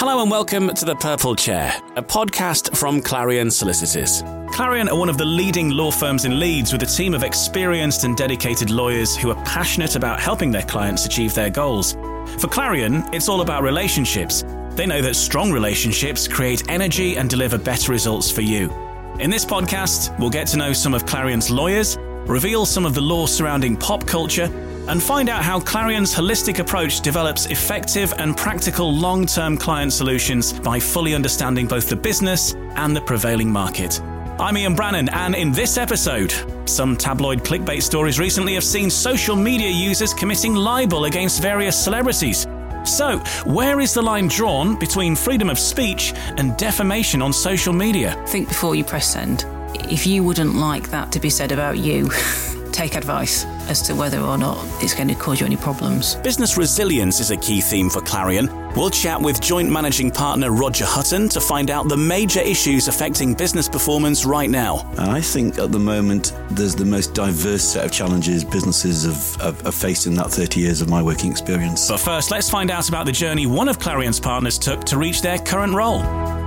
Hello and welcome to The Purple Chair, a podcast from Clarion Solicitors. Clarion are one of the leading law firms in Leeds with a team of experienced and dedicated lawyers who are passionate about helping their clients achieve their goals. For Clarion, it's all about relationships. They know that strong relationships create energy and deliver better results for you. In this podcast, we'll get to know some of Clarion's lawyers, reveal some of the law surrounding pop culture, and find out how Clarion's holistic approach develops effective and practical long term client solutions by fully understanding both the business and the prevailing market. I'm Ian Brannan, and in this episode, some tabloid clickbait stories recently have seen social media users committing libel against various celebrities. So, where is the line drawn between freedom of speech and defamation on social media? Think before you press send. If you wouldn't like that to be said about you, take advice as to whether or not it's going to cause you any problems. Business resilience is a key theme for Clarion. We'll chat with joint managing partner Roger Hutton to find out the major issues affecting business performance right now. I think at the moment there's the most diverse set of challenges businesses have, have, have faced in that 30 years of my working experience. But first, let's find out about the journey one of Clarion's partners took to reach their current role.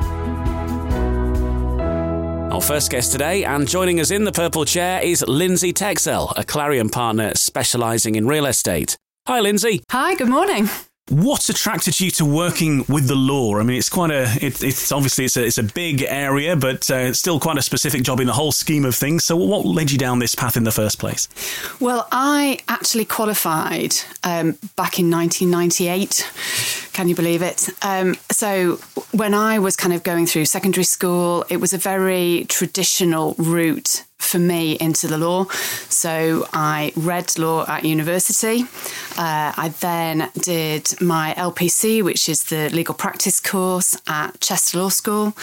Our first guest today, and joining us in the purple chair, is Lindsay Texel, a Clarion partner specialising in real estate. Hi, Lindsay. Hi, good morning. What attracted you to working with the law? I mean, it's quite a, it, it's obviously it's a, it's a big area, but uh, it's still quite a specific job in the whole scheme of things. So, what led you down this path in the first place? Well, I actually qualified um, back in 1998. Can you believe it? Um, so, when I was kind of going through secondary school, it was a very traditional route for me into the law. So I read law at university. Uh, I then did my LPC, which is the legal practice course at Chester Law School.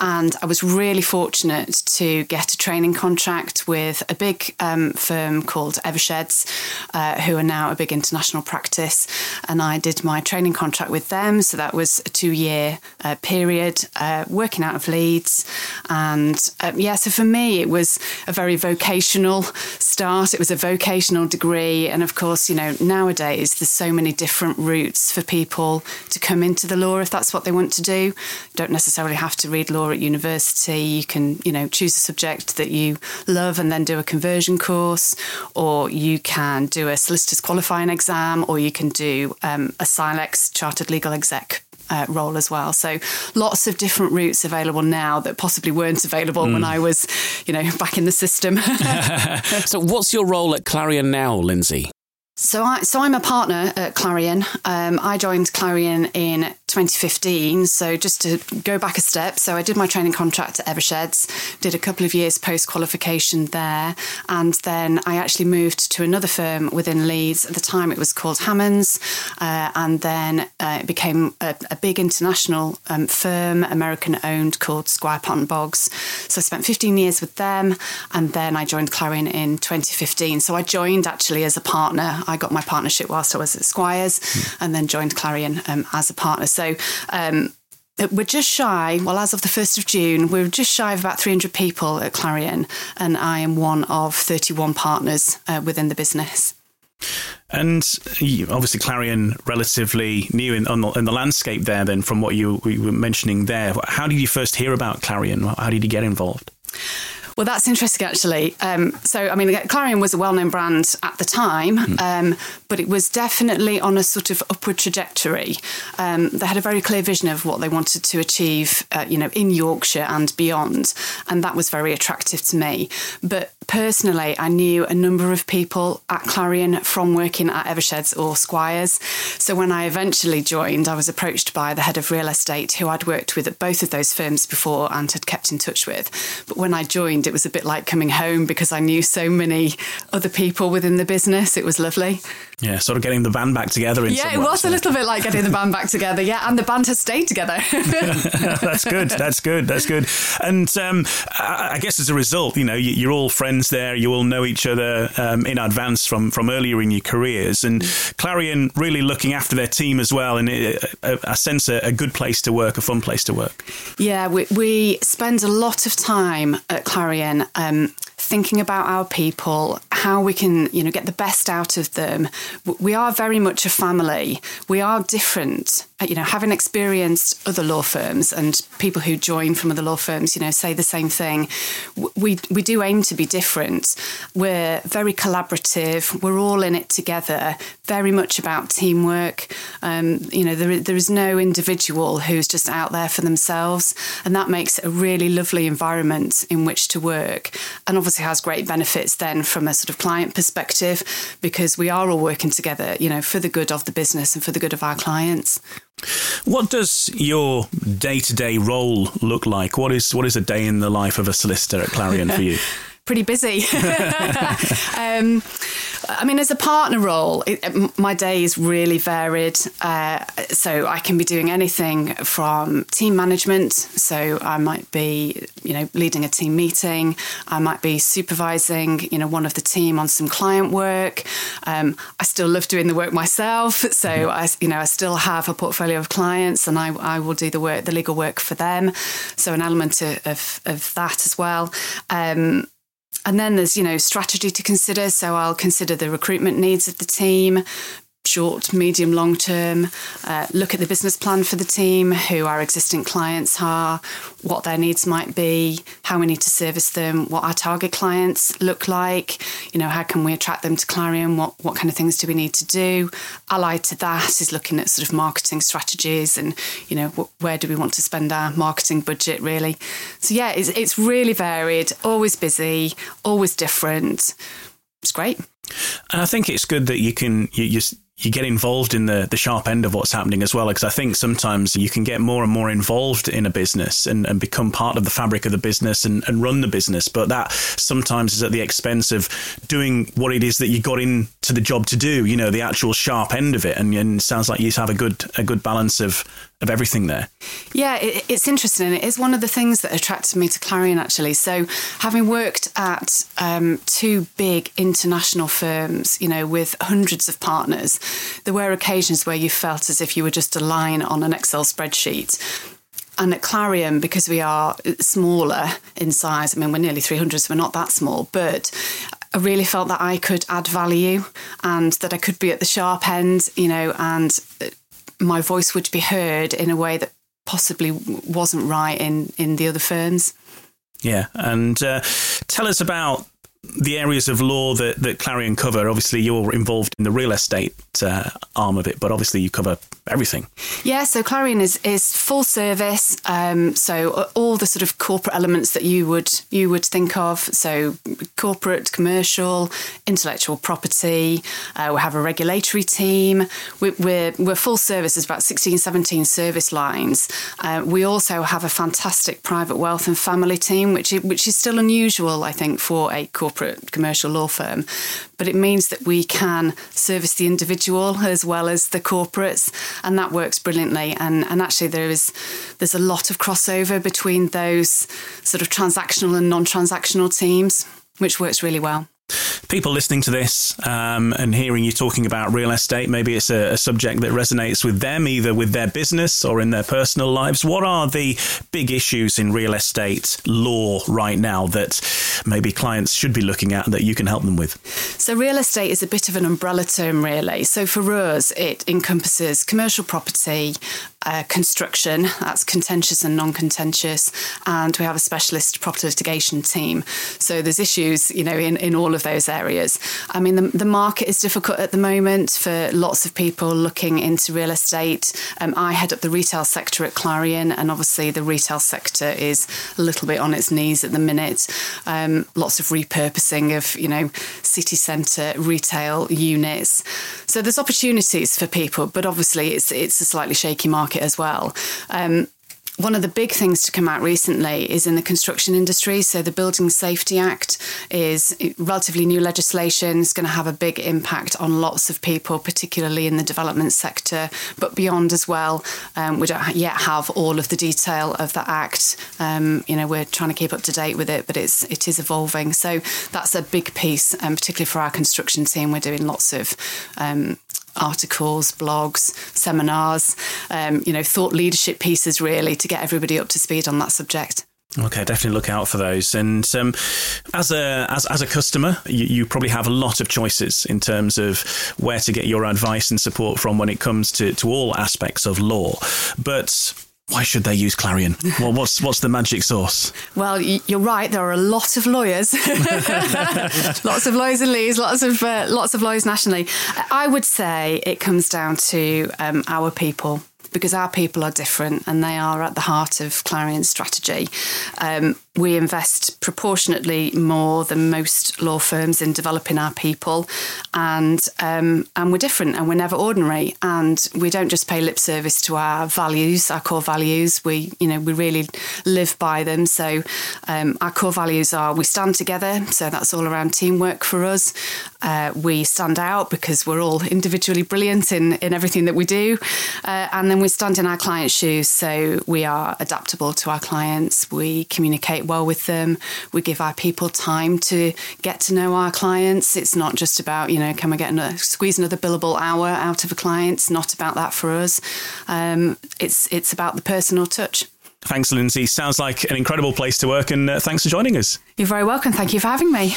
And I was really fortunate to get a training contract with a big um, firm called Eversheds, uh, who are now a big international practice. And I did my training contract with them. So that was a two year uh, period uh, working out of Leeds. And um, yeah, so for me, it was a very vocational start. It was a vocational degree. And of course, you know, nowadays there's so many different routes for people to come into the law if that's what they want to do. You don't necessarily have to read law at university. You can, you know, choose a subject that you love and then do a conversion course, or you can do a solicitor's qualifying exam, or you can do um, a CILEx chartered legal exec uh, role as well. So lots of different routes available now that possibly weren't available mm. when I was, you know, back in the system. so what's your role at Clarion now, Lindsay? So, I, so I'm a partner at Clarion. Um, I joined Clarion in 2015. So just to go back a step, so I did my training contract at Eversheds, did a couple of years post qualification there, and then I actually moved to another firm within Leeds. At the time, it was called Hammonds, uh, and then uh, it became a, a big international um, firm, American owned, called Squire Patton Boggs. So I spent 15 years with them, and then I joined Clarion in 2015. So I joined actually as a partner. I got my partnership whilst I was at Squires, mm. and then joined Clarion um, as a partner. So so um, we're just shy, well, as of the 1st of June, we're just shy of about 300 people at Clarion, and I am one of 31 partners uh, within the business. And obviously, Clarion relatively new in, the, in the landscape there. Then, from what you, you were mentioning there, how did you first hear about Clarion? How did you get involved? Well, that's interesting, actually. Um, so, I mean, Clarion was a well-known brand at the time, mm. um, but it was definitely on a sort of upward trajectory. Um, they had a very clear vision of what they wanted to achieve, uh, you know, in Yorkshire and beyond, and that was very attractive to me. But personally, I knew a number of people at Clarion from working at Eversheds or Squires. So when I eventually joined, I was approached by the head of real estate who I'd worked with at both of those firms before and had kept in touch with. But when I joined, it was a bit like coming home because I knew so many other people within the business. It was lovely. Yeah, sort of getting the band back together. yeah, it was a little bit like getting the band back together. Yeah, and the band has stayed together. that's good. That's good. That's good. And um, I guess as a result, you know, you're all friends there. You all know each other um, in advance from from earlier in your careers. And Clarion really looking after their team as well, and I sense a, a, good place to work, a fun place to work. Yeah, we, we spend a lot of time at Clarion. Um, thinking about our people, how we can, you know, get the best out of them. We are very much a family. We are different. Uh, you know, having experienced other law firms and people who join from other law firms, you know, say the same thing. We we do aim to be different. We're very collaborative. We're all in it together. Very much about teamwork. Um, you know, there there is no individual who's just out there for themselves, and that makes it a really lovely environment in which to work, and obviously has great benefits then from a sort of client perspective because we are all working together, you know, for the good of the business and for the good of our clients. What does your day-to-day role look like? What is what is a day in the life of a solicitor at Clarion for you? Pretty busy. um, I mean, as a partner role, it, my day is really varied. Uh, so I can be doing anything from team management. So I might be, you know, leading a team meeting. I might be supervising, you know, one of the team on some client work. Um, I still love doing the work myself. So mm-hmm. I, you know, I still have a portfolio of clients, and I, I will do the work, the legal work for them. So an element of, of, of that as well. Um, and then there's, you know, strategy to consider. So I'll consider the recruitment needs of the team, short, medium, long term, uh, look at the business plan for the team, who our existing clients are, what their needs might be, how we need to service them, what our target clients look like, you know, how can we attract them to Clarion, what, what kind of things do we need to do. Allied to that is looking at sort of marketing strategies and, you know, wh- where do we want to spend our marketing budget really. So, yeah, it's, it's really varied, always busy, always different. It's great. And I think it's good that you can you, you you get involved in the, the sharp end of what's happening as well. Because I think sometimes you can get more and more involved in a business and, and become part of the fabric of the business and, and run the business. But that sometimes is at the expense of doing what it is that you got into the job to do, you know, the actual sharp end of it. And, and it sounds like you have a good, a good balance of, of everything there. Yeah, it, it's interesting. And it is one of the things that attracted me to Clarion, actually. So, having worked at um, two big international firms, you know, with hundreds of partners, there were occasions where you felt as if you were just a line on an Excel spreadsheet. And at Clarion, because we are smaller in size, I mean, we're nearly 300, so we're not that small, but I really felt that I could add value and that I could be at the sharp end, you know, and my voice would be heard in a way that possibly wasn't right in, in the other firms. Yeah, and uh, tell us about the areas of law that, that Clarion cover, obviously you're involved in the real estate uh, arm of it, but obviously you cover everything. Yeah, so Clarion is, is full service. Um, so all the sort of corporate elements that you would you would think of. So corporate, commercial, intellectual property. Uh, we have a regulatory team. We, we're, we're full service. There's about 16, 17 service lines. Uh, we also have a fantastic private wealth and family team, which is, which is still unusual, I think, for a corporate commercial law firm, but it means that we can service the individual as well as the corporates, and that works brilliantly. And, and actually, there is there's a lot of crossover between those sort of transactional and non-transactional teams, which works really well people listening to this um, and hearing you talking about real estate, maybe it's a, a, subject that resonates with them, either with their business or in their personal lives. What are the big issues in real estate law right now that maybe clients should be looking at that you can help them with? So, real estate is a bit of an umbrella term, really. So, for us, it encompasses commercial property, uh, construction, that's contentious and non contentious, and we have a specialist property litigation team. So there's issues, you know, in, in all of those areas. I mean, the, the market is difficult at the moment for lots of people looking into real estate. Um, I head up the retail sector at Clarion, and obviously the retail sector is a little bit on its knees at the minute. Um, lots of repurposing of, you know, city centre retail units. So there's opportunities for people, but obviously it's it's a slightly shaky market as well. Um, one of the big things to come out recently is in the construction industry. So, the Building Safety Act is relatively new legislation. It's going to have a big impact on lots of people, particularly in the development sector, but beyond as well. Um, we don't yet have all of the detail of the act. Um, you know, we're trying to keep up to date with it, but it's it is evolving. So, that's a big piece, um, particularly for our construction team. We're doing lots of um, articles, blogs, seminars, um, you know, thought leadership pieces really to get everybody up to speed on that subject. Okay, definitely look out for those. And um, as a as, as a customer, you, you, probably have a lot of choices in terms of where to get your advice and support from when it comes to, to all aspects of law. But why should they use Clarion? Well, what's what's the magic sauce? Well, you're right. There are a lot of lawyers, lots of lawyers in Leeds, lots of uh, lots of lawyers nationally. I would say it comes down to um, our people because our people are different and they are at the heart of Clarion's strategy. Um, we invest proportionately more than most law firms in developing our people, and um, and we're different and we're never ordinary, and we don't just pay lip service to our values, our core values. We you know we really live by them. So um, our core values are we stand together, so that's all around teamwork for us. Uh, we stand out because we're all individually brilliant in in everything that we do, uh, and then we stand in our clients' shoes, so we are adaptable to our clients. We communicate well with them. We give our people time to get to know our clients. It's not just about, you know, can we get another, squeeze another billable hour out of a client? It's not about that for us. Um, it's, it's about the personal touch. Thanks, Lindsay. Sounds like an incredible place to work, and uh, thanks for joining us. You're very welcome. Thank you for having me.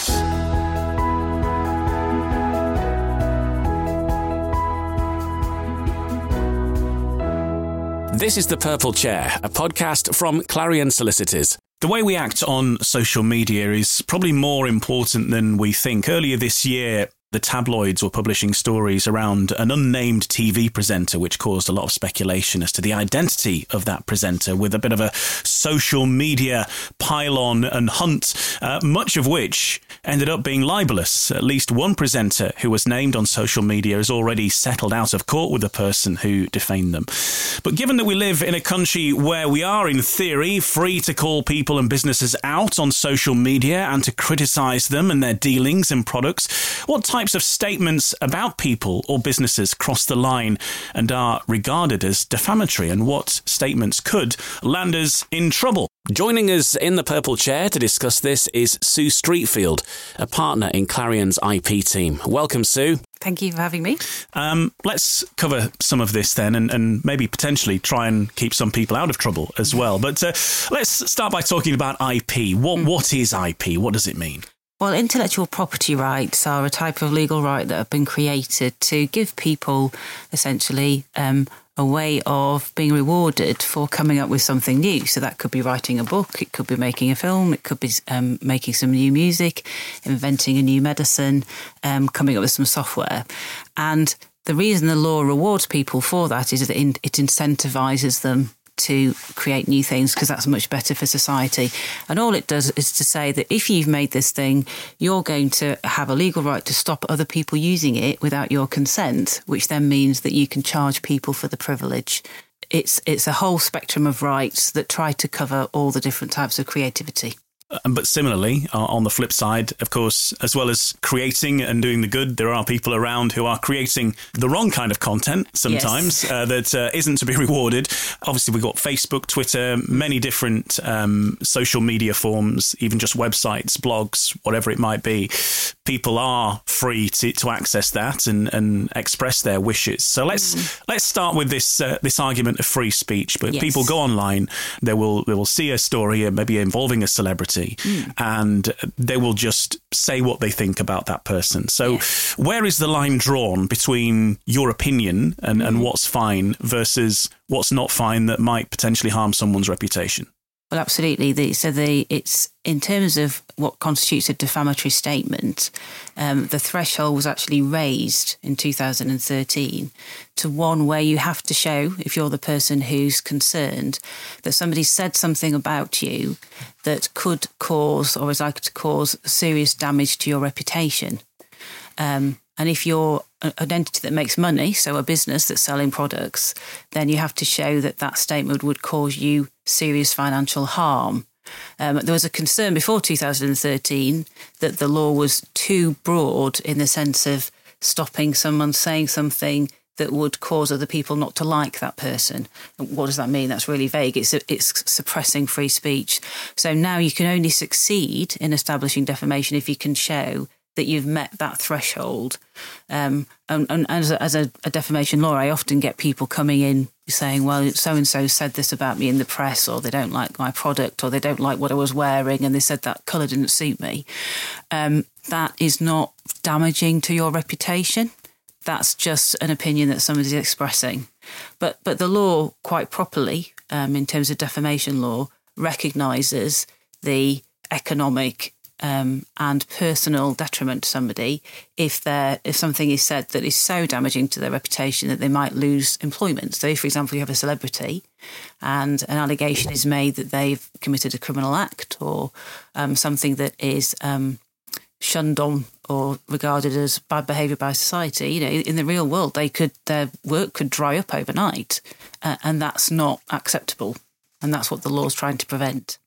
This is The Purple Chair, a podcast from Clarion Solicitors. The way we act on social media is probably more important than we think. Earlier this year, the tabloids were publishing stories around an unnamed TV presenter, which caused a lot of speculation as to the identity of that presenter, with a bit of a social media pile-on and hunt, uh, much of which ended up being libelous. At least one presenter who was named on social media has already settled out of court with the person who defamed them. But given that we live in a country where we are, in theory, free to call people and businesses out on social media and to criticise them and their dealings and products, what type types of statements about people or businesses cross the line and are regarded as defamatory, and what statements could land us in trouble. Joining us in the purple chair to discuss this is Sue Streetfield, a partner in Clarion's IP team. Welcome, Sue. Thank you for having me. Um, let's cover some of this then and, and, maybe potentially try and keep some people out of trouble as well. But uh, let's start by talking about IP. What, mm. what is IP? What does it mean? Well, intellectual property rights are a type of legal right that have been created to give people essentially um, a way of being rewarded for coming up with something new. So that could be writing a book, it could be making a film, it could be um, making some new music, inventing a new medicine, um, coming up with some software. And the reason the law rewards people for that is that it incentivizes them to create new things because that's much better for society. And all it does is to say that if you've made this thing, you're going to have a legal right to stop other people using it without your consent, which then means that you can charge people for the privilege. It's it's a whole spectrum of rights that try to cover all the different types of creativity. Uh, but similarly, uh, on the flip side, of course, as well as creating and doing the good, there are people around who are creating the wrong kind of content sometimes yes. uh, that uh, not to be rewarded. Obviously, we've got Facebook, Twitter, many different um, social media forms, even just websites, blogs, whatever it might be. People are free to, to access that and, and express their wishes. So let's mm. let's start with this uh, this argument of free speech. But yes. people go online, they will they will see a story, maybe involving a celebrity mm. and they will just say what they think about that person. So, yes. where is the line drawn between your opinion and, mm. and what's fine versus what's not fine that might potentially harm someone's reputation? Well, absolutely. The, so the it's in terms of what constitutes a defamatory statement, um, the threshold was actually raised in 2013 to one where you have to show, if you're the person who's concerned, that somebody said something about you that could cause or is likely to cause serious damage to your reputation. Um, and if you're an entity that makes money, so a business that's selling products, then you have to show that that statement would cause you serious financial harm. Um, there was a concern before 2013 that the law was too broad in the sense of stopping someone saying something that would cause other people not to like that person. What does that mean? That's really vague. It's it's suppressing free speech. So now you can only succeed in establishing defamation if you can show that you've met that threshold. Um, and, and, as, a, as a, a, defamation lawyer, I often get people coming in saying, well, so and so said this about me in the press, or they don't like my product, or they don't like what I was wearing, and they said that colour didn't suit me. Um, that is not damaging to your reputation. That's just an opinion that somebody's expressing. But, but the law, quite properly, um, in terms of defamation law, recognises the economic um, and personal detriment to somebody if they if something is said that is so damaging to their reputation that they might lose employment. So, if, for example, you have a celebrity and an allegation is made that they've committed a criminal act or um, something that is um, shunned on or regarded as bad behaviour by society, you know, in the real world, they could their work could dry up overnight, uh, and that's not acceptable, and that's what the law is trying to prevent.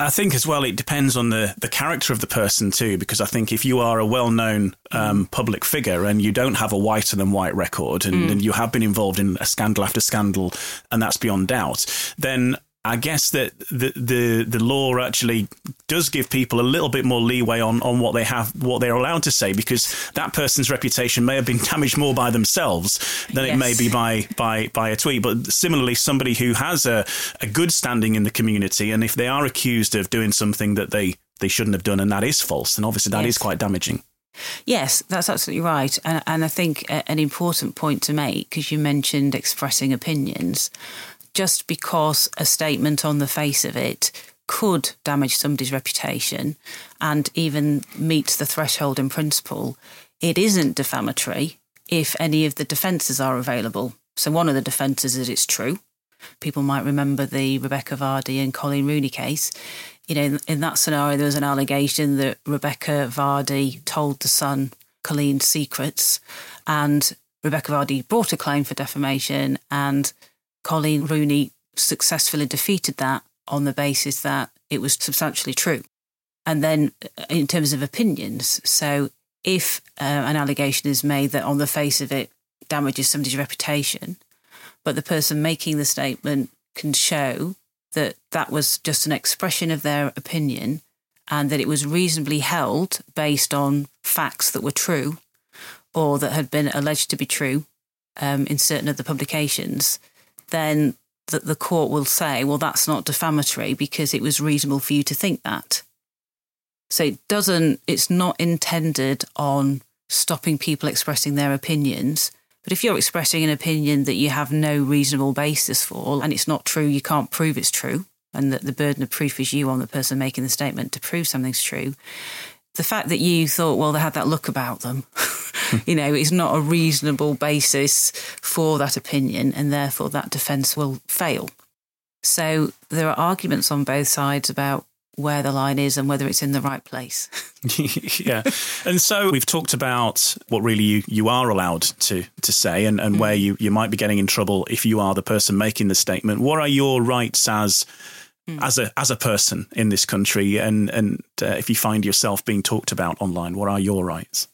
I think as well, it depends on the, the character of the person too, because I think if you are a well known um, public figure and you don't have a whiter than white record and, mm. and, you have been involved in a scandal after scandal, and that's beyond doubt, then I guess that the, the the law actually does give people a little bit more leeway on, on what they have, what they're allowed to say, because that person's reputation may have been damaged more by themselves than yes. it may be by, by by a tweet. But similarly, somebody who has a, a good standing in the community, and if they are accused of doing something that they, they shouldn't have done, and that is false, then obviously that yes. is quite damaging. Yes, that's absolutely right. And, and I think an important point to make, because you mentioned expressing opinions, just because a statement on the face of it could damage somebody's reputation and even meets the threshold in principle, it isn't defamatory if any of the defences are available. So, one of the defences is it's true. People might remember the Rebekah Vardy and Coleen Rooney case. You know, in, in that scenario, there was an allegation that Rebekah Vardy told the Sun Coleen's secrets, and Rebekah Vardy brought a claim for defamation, and Coleen Rooney successfully defeated that on the basis that it was substantially true. And then, uh, in terms of opinions, so if uh, an allegation is made that on the face of it damages somebody's reputation, but the person making the statement can show that that was just an expression of their opinion and that it was reasonably held based on facts that were true or that had been alleged to be true um, in certain of the publications, then the, the court will say, well, that's not defamatory because it was reasonable for you to think that. So it doesn't, it's not intended on stopping people expressing their opinions. But if you're expressing an opinion that you have no reasonable basis for and it's not true, you can't prove it's true, and that the burden of proof is you on the person making the statement to prove something's true, the fact that you thought, well, they had that look about them, you know, is not a reasonable basis for that opinion, and therefore that defence will fail. So there are arguments on both sides about where the line is and whether it's in the right place. yeah. And so we've talked about what really you, you are allowed to, to say and, and mm. where you, you might be getting in trouble if you are the person making the statement. What are your rights as mm. as a as a person in this country, and and uh, if you find yourself being talked about online, what are your rights?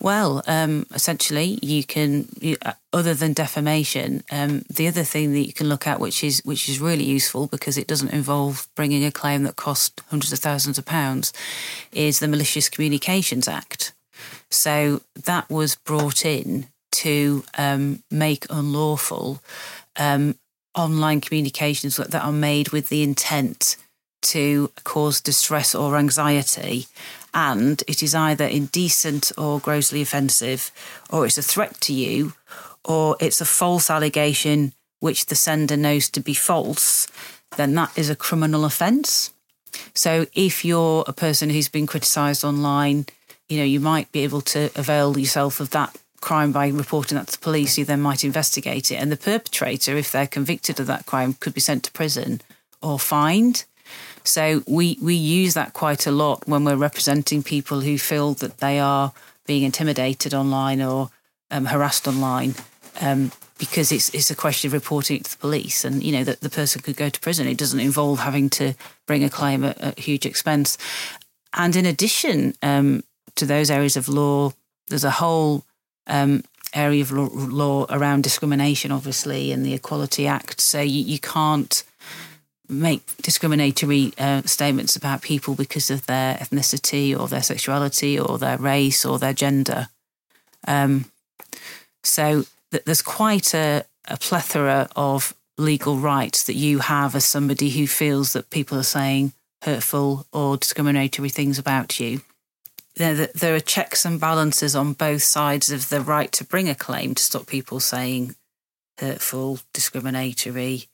Well, um, essentially, you can, you, uh, other than defamation, um, the other thing that you can look at, which is which is really useful because it doesn't involve bringing a claim that cost hundreds of thousands of pounds, is the Malicious Communications Act. So that was brought in to um, make unlawful um, online communications that are made with the intent to cause distress or anxiety, and it is either indecent or grossly offensive, or it's a threat to you, or it's a false allegation which the sender knows to be false, then that is a criminal offence. So if you're a person who's been criticised online, you know, you might be able to avail yourself of that crime by reporting that to the police, who then might investigate it. And the perpetrator, if they're convicted of that crime, could be sent to prison or fined. So we, we use that quite a lot when we're representing people who feel that they are being intimidated online or um, harassed online. Um, because it's it's a question of reporting it to the police, and you know that the person could go to prison. It doesn't involve having to bring a claim at, at huge expense. And in addition um, to those areas of law, there's a whole um, area of law, around discrimination, obviously, and the Equality Act. So you, you can't make discriminatory uh, statements about people because of their ethnicity or their sexuality or their race or their gender. Um, so th- there's quite a, a plethora of legal rights that you have as somebody who feels that people are saying hurtful or discriminatory things about you. There, there are checks and balances on both sides of the right to bring a claim to stop people saying hurtful, discriminatory,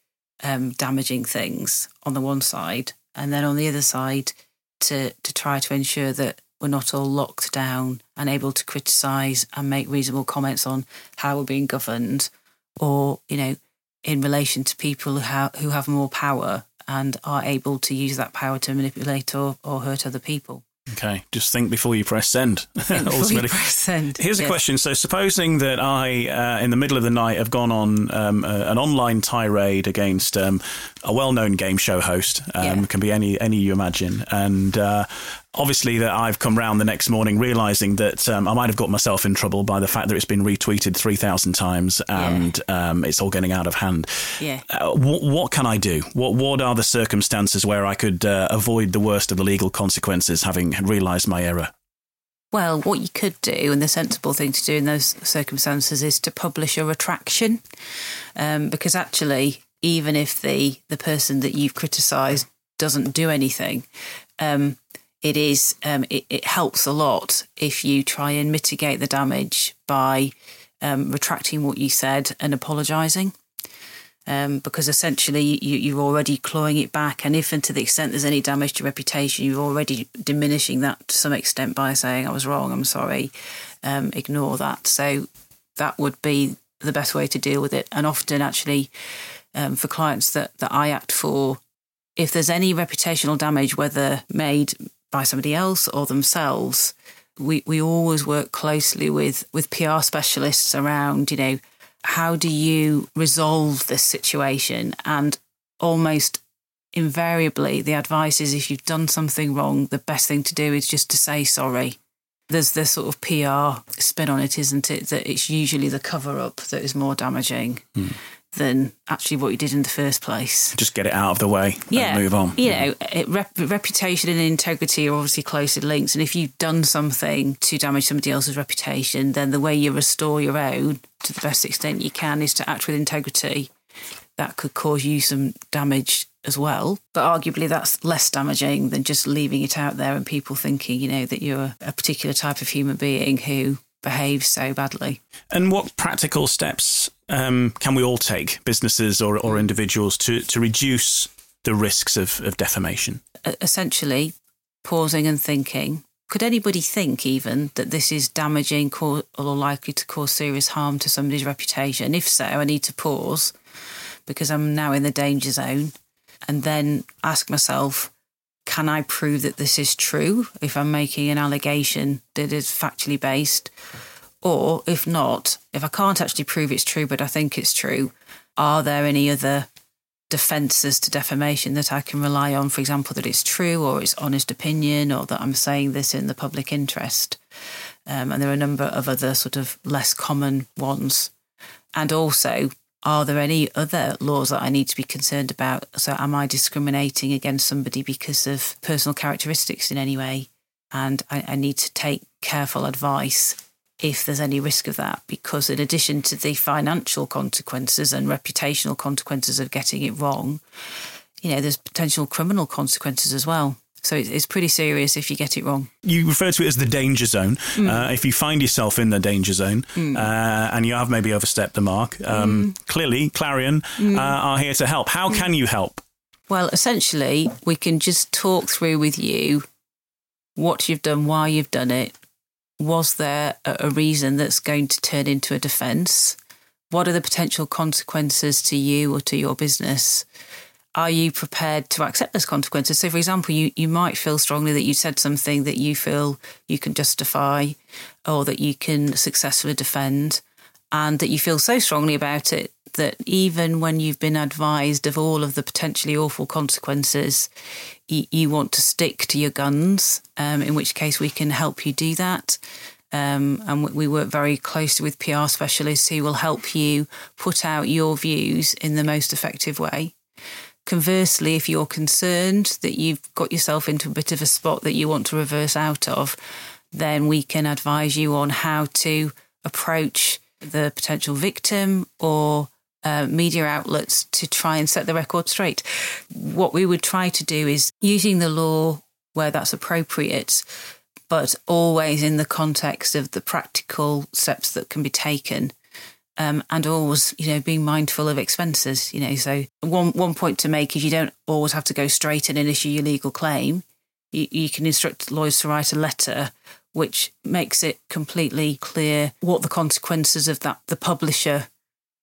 um, damaging things on the one side, and then on the other side to to try to ensure that we're not all locked down and able to criticise and make reasonable comments on how we're being governed, or you know, in relation to people who have, who have more power and are able to use that power to manipulate or, or hurt other people. Okay, just think before you press send. Ultimately, press send. Here's a question. So, supposing that I, uh, in the middle of the night, have gone on um, uh, an online tirade against um, a well-known game show host, um, yeah. can be any any you imagine, and uh, obviously that I've come round the next morning realizing that um, I might have got myself in trouble by the fact that it's been retweeted 3,000 times and yeah. um, it's all getting out of hand. Yeah. Uh, what, what, can I do? What, what are the circumstances where I could uh, avoid the worst of the legal consequences having realized my error? Well, what you could do, and the sensible thing to do in those circumstances, is to publish a retraction, um, because actually, even if the the person that you've criticised doesn't do anything, um, it is um, it, it, helps a lot if you try and mitigate the damage by um, retracting what you said and apologising. Um, because essentially you, are already clawing it back, and if and to the extent there's any damage to reputation, you're already diminishing that to some extent by saying I was wrong, I'm sorry, um, ignore that. So that would be the best way to deal with it. And often, actually, um, for clients that that I act for, if there's any reputational damage, whether made by somebody else or themselves, we, we always work closely with, with PR specialists around, you know, how do you resolve this situation? And almost invariably, the advice is if you've done something wrong, the best thing to do is just to say sorry. There's this sort of PR spin on it, isn't it? That it's usually the cover up that is more damaging. Mm than actually what you did in the first place. Just get it out of the way yeah, move on. You know, it, rep, reputation and integrity are obviously closely linked. And if you've done something to damage somebody else's reputation, then the way you restore your own to the best extent you can is to act with integrity. That could cause you some damage as well. But arguably, that's less damaging than just leaving it out there and people thinking, you know, that you're a particular type of human being who behaves so badly. And what practical steps um, can we all take, businesses or, or individuals, to, to reduce the risks of, of defamation? Essentially, pausing and thinking. Could anybody think even that this is damaging or likely to cause serious harm to somebody's reputation? If so, I need to pause because I'm now in the danger zone and then ask myself, can I prove that this is true if I'm making an allegation that is factually based? Or if not, if I can't actually prove it's true, but I think it's true, are there any other defences to defamation that I can rely on? For example, that it's true or it's honest opinion or that I'm saying this in the public interest. Um, and there are a number of other sort of less common ones. And also, are there any other laws that I need to be concerned about? So, am I discriminating against somebody because of personal characteristics in any way? And I, I need to take careful advice if there's any risk of that, because in addition to the financial consequences and reputational consequences of getting it wrong, you know, there's potential criminal consequences as well. So it's pretty serious if you get it wrong. You refer to it as the danger zone. Mm. Uh, if you find yourself in the danger zone mm. uh, and you have maybe overstepped the mark, um, mm. clearly Clarion mm. uh, are here to help. How can you help? Well, essentially, we can just talk through with you what you've done, why you've done it, was there a reason that's going to turn into a defence? What are the potential consequences to you or to your business? Are you prepared to accept those consequences? So, for example, you, you might feel strongly that you said something that you feel you can justify or that you can successfully defend, and that you feel so strongly about it that even when you've been advised of all of the potentially awful consequences, you, you want to stick to your guns, um, in which case we can help you do that. Um, and we work very closely with PR specialists who will help you put out your views in the most effective way. Conversely, if you're concerned that you've got yourself into a bit of a spot that you want to reverse out of, then we can advise you on how to approach the potential victim or uh, media outlets to try and set the record straight. What we would try to do is using the law where that's appropriate, but always in the context of the practical steps that can be taken um, and always, you know, being mindful of expenses. You know, so one one point to make is you don't always have to go straight in and issue your legal claim. You, you can instruct lawyers to write a letter, which makes it completely clear what the consequences of that the publisher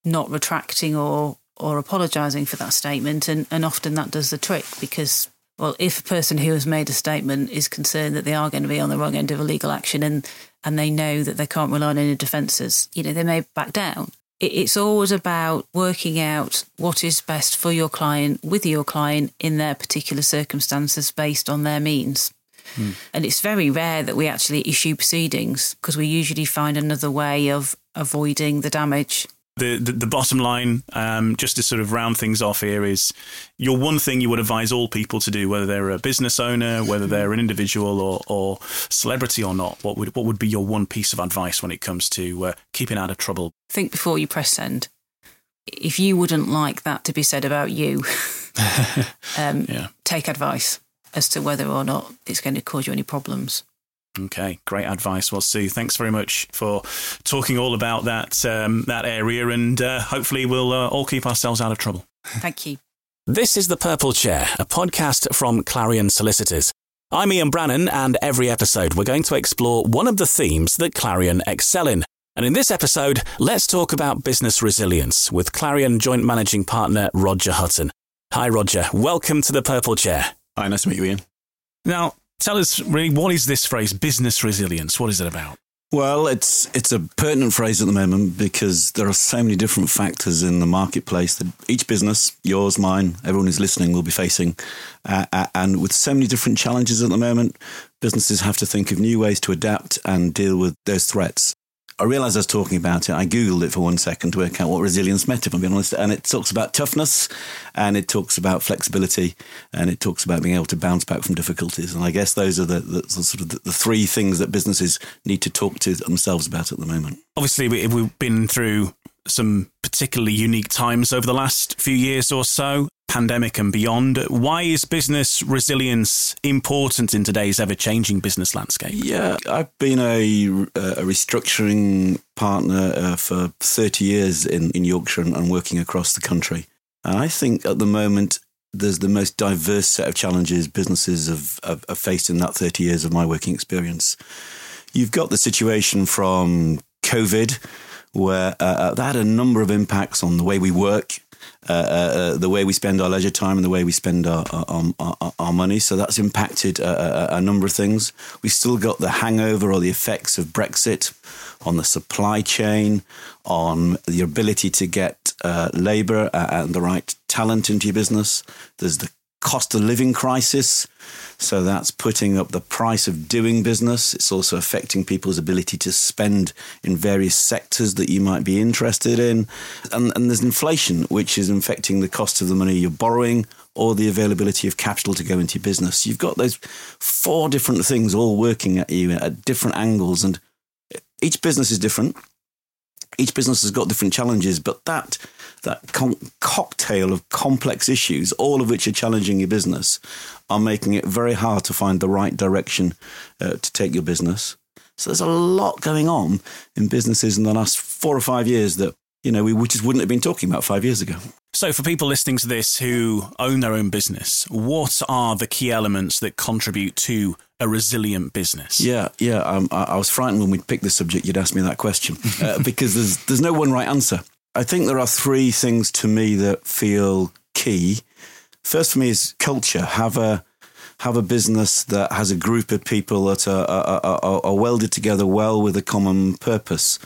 not retracting or or apologising for that statement, and and often that does the trick because well, if a person who has made a statement is concerned that they are going to be on the wrong end of a legal action and and they know that they can't rely on any defences, you know, they may back down. It's always about working out what is best for your client with your client in their particular circumstances based on their means. Hmm. And it's very rare that we actually issue proceedings because we usually find another way of avoiding the damage the, the, the bottom line, um, just to sort of round things off here, is your one thing you would advise all people to do, whether they're a business owner, whether they're an individual or, or celebrity or not. What would what would be your one piece of advice when it comes to uh, keeping out of trouble? Think before you press send. If you wouldn't like that to be said about you, um, yeah. take advice as to whether or not it's going to cause you any problems. Okay, great advice. Well, Sue, thanks very much for talking all about that um, that area, and uh, hopefully we'll uh, all keep ourselves out of trouble. Thank you. This is the Purple Chair, a podcast from Clarion Solicitors. I'm Ian Brannan, and every episode we're going to explore one of the themes that Clarion excel in. And in this episode, let's talk about business resilience with Clarion Joint Managing Partner Roger Hutton. Hi, Roger. Welcome to the Purple Chair. Hi, nice to meet you, Ian. Now, Tell us really what is this phrase, business resilience? What is it about? Well, it's it's a pertinent phrase at the moment because there are so many different factors in the marketplace that each business, yours, mine, everyone who's listening, will be facing, uh, uh and with so many different challenges at the moment, businesses have to think of new ways to adapt and deal with those threats. I realised I was talking about it. I Googled it for one second to work out what resilience meant, if I'm being honest. And it talks about toughness and it talks about flexibility and it talks about being able to bounce back from difficulties. And I guess those are the, the, the sort of the, the, three things that businesses need to talk to themselves about at the moment. Obviously, we've been through some particularly unique times over the last few years or so pandemic and beyond. Why is business resilience important in today's ever changing business landscape? Yeah, I've been a, a restructuring partner uh, for 30 years in, in Yorkshire and working across the country. And I think at the moment, there's the most diverse set of challenges businesses have, have, have faced in that 30 years of my working experience. You've got the situation from COVID, where uh, uh that had a number of impacts on the way we work, uh, uh, uh, the way we spend our leisure time and the way we spend our our, our, our money. So that's impacted a, a, number of things. We still got the hangover or the effects of Brexit on the supply chain, on the ability to get uh, labour and the right talent into your business. There's the cost of living crisis. So that's putting up the price of doing business. It's also affecting people's ability to spend in various sectors that you might be interested in. And, and there's inflation, which is affecting the cost of the money you're borrowing or the availability of capital to go into your business. You've got those four different things all working at you at different angles. And each business is different. Each business has got different challenges, but that that con- cocktail of complex issues, all of which are challenging your business, are making it very hard to find the right direction uh, to take your business. So there's a lot going on in businesses in the last four or five years that you know we just wouldn't have been talking about five years ago. So, for people listening to this who own their own business, what are the key elements that contribute to a resilient business? Yeah, yeah. Um, I, I, was frightened when we picked this subject. You'd ask me that question uh, because there's there's no one right answer. I think there are three things to me that feel key. First for me is culture. Have a have a business that has a group of people that are, are, are, are welded together well with a common purpose.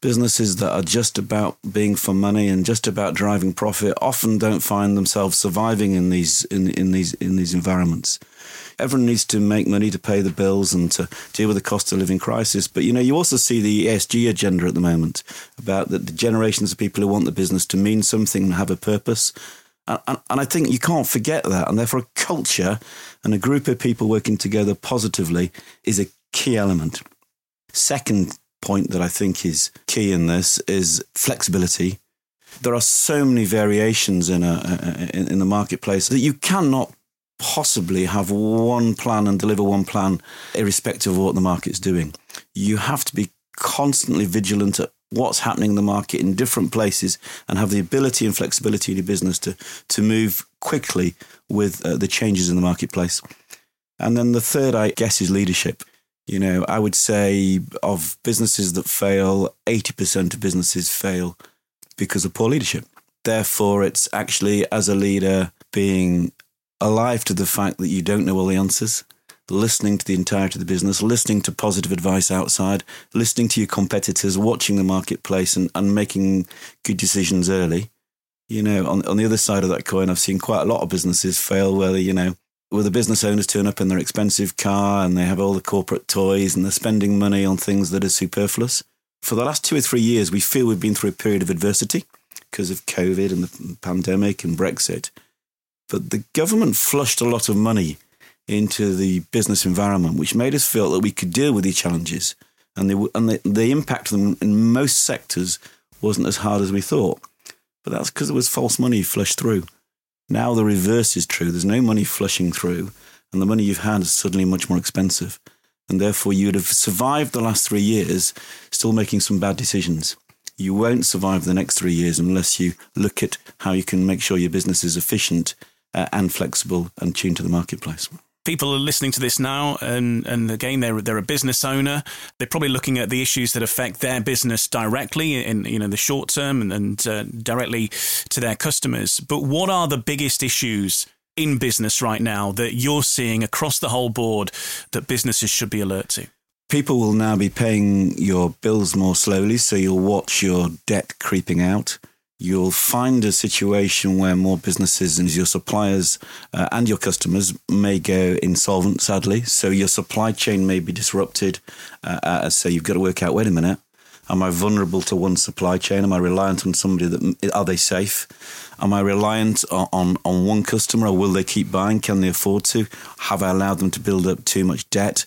Businesses that are just about being for money and just about driving profit often don't find themselves surviving in these in, in these in these environments everyone needs to make money to pay the bills and to deal with the cost of living crisis. But you know, you also see the ESG agenda at the moment about the, the generations of people who want the business to mean something and have a purpose. And, and, and I think you can't forget that. And therefore, a culture and a group of people working together positively is a key element. Second point that I think is key in this is flexibility. There are so many variations in a in the marketplace that you cannot possibly have one plan and deliver one plan irrespective of what the market's doing. You have to be constantly vigilant at what's happening in the market in different places and have the ability and flexibility in your business to to move quickly with uh, the changes in the marketplace. And then the third, I guess, is leadership. You know, I would say of businesses that fail, 80% of businesses fail because of poor leadership. Therefore, it's actually as a leader being alive to the fact that you don't know all the answers, listening to the entirety of the business, listening to positive advice outside, listening to your competitors, watching the marketplace and, and making good decisions early. You know, on, on the other side of that coin, I've seen quite a lot of businesses fail where, they, you know, where the business owners turn up in their expensive car and they have all the corporate toys and they're spending money on things that are superfluous. For the last two or three years, we feel we've been through a period of adversity because of COVID and the pandemic and Brexit. But the government flushed a lot of money into the business environment, which made us feel that we could deal with these challenges. And, they, and the, the impact of them in most sectors wasn't as hard as we thought. But that's because there was false money flushed through. Now the reverse is true. There's no money flushing through, and the money you've had is suddenly much more expensive. And therefore, you would have survived the last three years still making some bad decisions. You won't survive the next three years unless you look at how you can make sure your business is efficient uh, and flexible and tuned to the marketplace people are listening to this now, and and again, they're they're a business owner. They're probably looking at the issues that affect their business directly in you know the short term and, and uh, directly to their customers. But what are the biggest issues? In business right now, that you're seeing across the whole board that businesses should be alert to? People will now be paying your bills more slowly, so you'll watch your debt creeping out you'll find a situation where more businesses and your suppliers uh, and your customers may go insolvent, sadly. So your supply chain may be disrupted. Uh, uh, so you've got to work out wait a minute, am I vulnerable to one supply chain? Am I reliant on somebody that are they safe? Am I reliant on, on, on one customer or will they keep buying? Can they afford to? Have I allowed them to build up too much debt?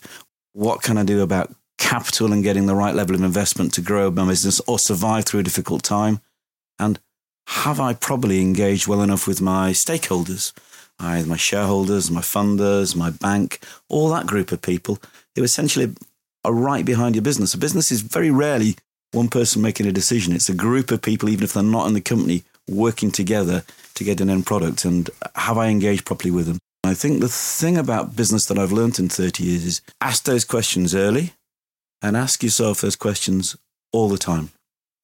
What can I do about capital and getting the right level of investment to grow my business or survive through a difficult time? And have I probably engaged well enough with my stakeholders, I, my shareholders, my funders, my bank, all that group of people who essentially are right behind your business. A business is very rarely one person making a decision. It's a group of people, even if they're not in the company, working together to get an end product. And have I engaged properly with them? I think the thing about business that I've learned in 30 years is ask those questions early and ask yourself those questions all the time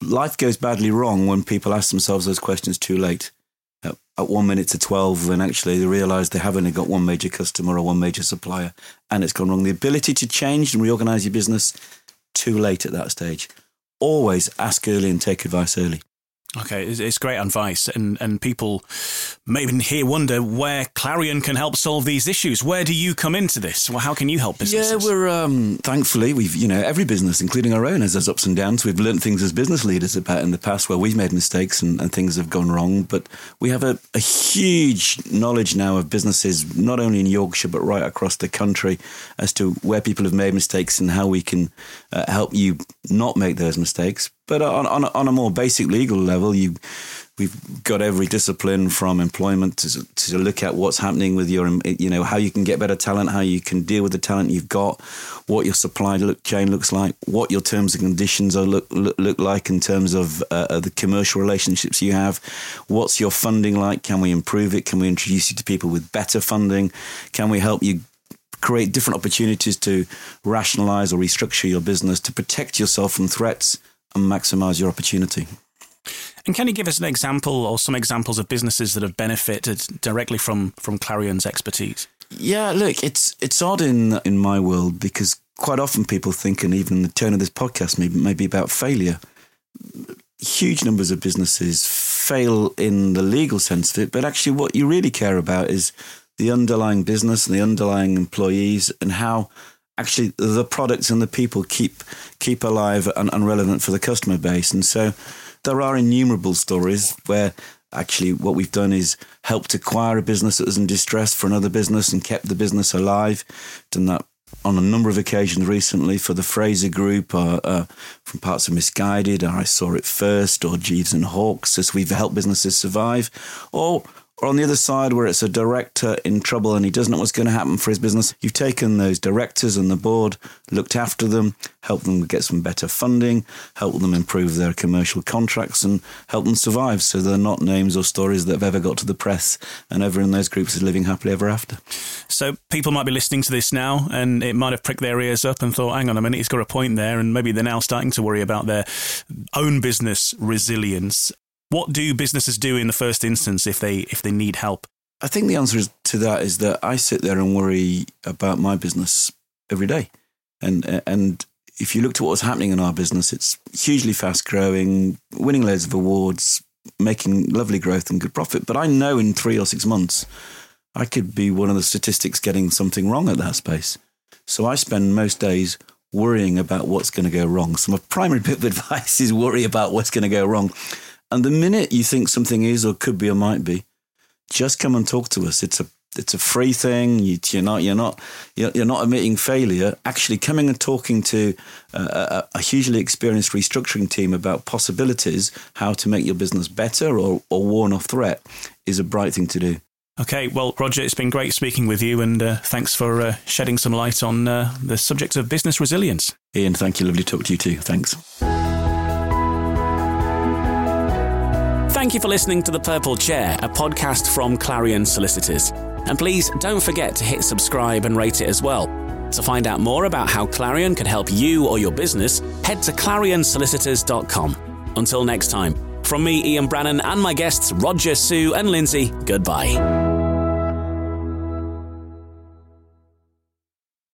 life goes badly wrong when people ask themselves those questions too late. At, at one minute to 12, when actually they realize they have only got one major customer or one major supplier and it's gone wrong. The ability to change and reorganize your business too late at that stage. Always ask early and take advice early. Okay, it's great advice, and and people maybe here wonder where Clarion can help solve these issues. Where do you come into this? Well, how can you help businesses? Yeah, we're um, thankfully we've you know every business, including our own, has ups and downs. We've learned things as business leaders about in the past where we've made mistakes and, and things have gone wrong. But we have a, a huge knowledge now of businesses, not only in Yorkshire but right across the country, as to where people have made mistakes and how we can uh, help you not make those mistakes. But on, on, on a more basic legal level, you we've got every discipline from employment to, to look at what's happening with your, you know, how you can get better talent, how you can deal with the talent you've got, what your supply look, chain looks like, what your terms and conditions are look look, look like in terms of uh, the commercial relationships you have. What's your funding like? Can we improve it? Can we introduce you to people with better funding? Can we help you create different opportunities to rationalize or restructure your business to protect yourself from threats? And maximize your opportunity. And can you give us an example or some examples of businesses that have benefited directly from from Clarion's expertise? Yeah, look, it's it's odd in in my world because quite often people think, and even the tone of this podcast may, may be about failure. Huge numbers of businesses fail in the legal sense of it, but actually, what you really care about is the underlying business and the underlying employees and how actually the products and the people keep keep alive and, and relevant for the customer base. And so there are innumerable stories where Actually, what we've done is helped acquire a business that was in distress for another business and kept the business alive. Done that on a number of occasions recently for the Fraser Group, uh, uh, from parts of Missguided, or I Saw It First, or Gieves and Hawkes, as we've helped businesses survive, or or on the other side, where it's a director in trouble and he doesn't know what's going to happen for his business, you've taken those directors and the board, looked after them, helped them get some better funding, helped them improve their commercial contracts, and helped them survive. So they're not names or stories that have ever got to the press, and everyone in those groups is living happily ever after. So people might be listening to this now, and it might have pricked their ears up and thought, "Hang on a minute, he's got a point there," and maybe they're now starting to worry about their own business resilience. What do businesses do in the first instance if they if they need help? I think the answer to that is that I sit there and worry about my business every day, and and if you looked at what's happening in our business, it's hugely fast growing, winning loads of awards, making lovely growth and good profit. But I know in three or six months, I could be one of the statistics getting something wrong at that space. So I spend most days worrying about what's going to go wrong. So my primary bit of advice is worry about what's going to go wrong. And the minute you think something is or could be or might be, just come and talk to us. It's a it's a free thing. You, are not you're not you're not admitting failure. Actually, coming and talking to a, a, hugely experienced restructuring team about possibilities, how to make your business better or or warn off threat, is a bright thing to do. Okay, well, Roger, it's been great speaking with you, and uh, thanks for uh, shedding some light on uh, the subject of business resilience. Ian, thank you. Lovely to talk to you too. Thanks. Thank you for listening to The Purple Chair, a podcast from Clarion Solicitors. And please don't forget to hit subscribe and rate it as well. To find out more about how Clarion can help you or your business, head to clarionsolicitors.com. Until next time, from me, Ian Brannan, and my guests, Roger, Sue, and Lindsay, goodbye.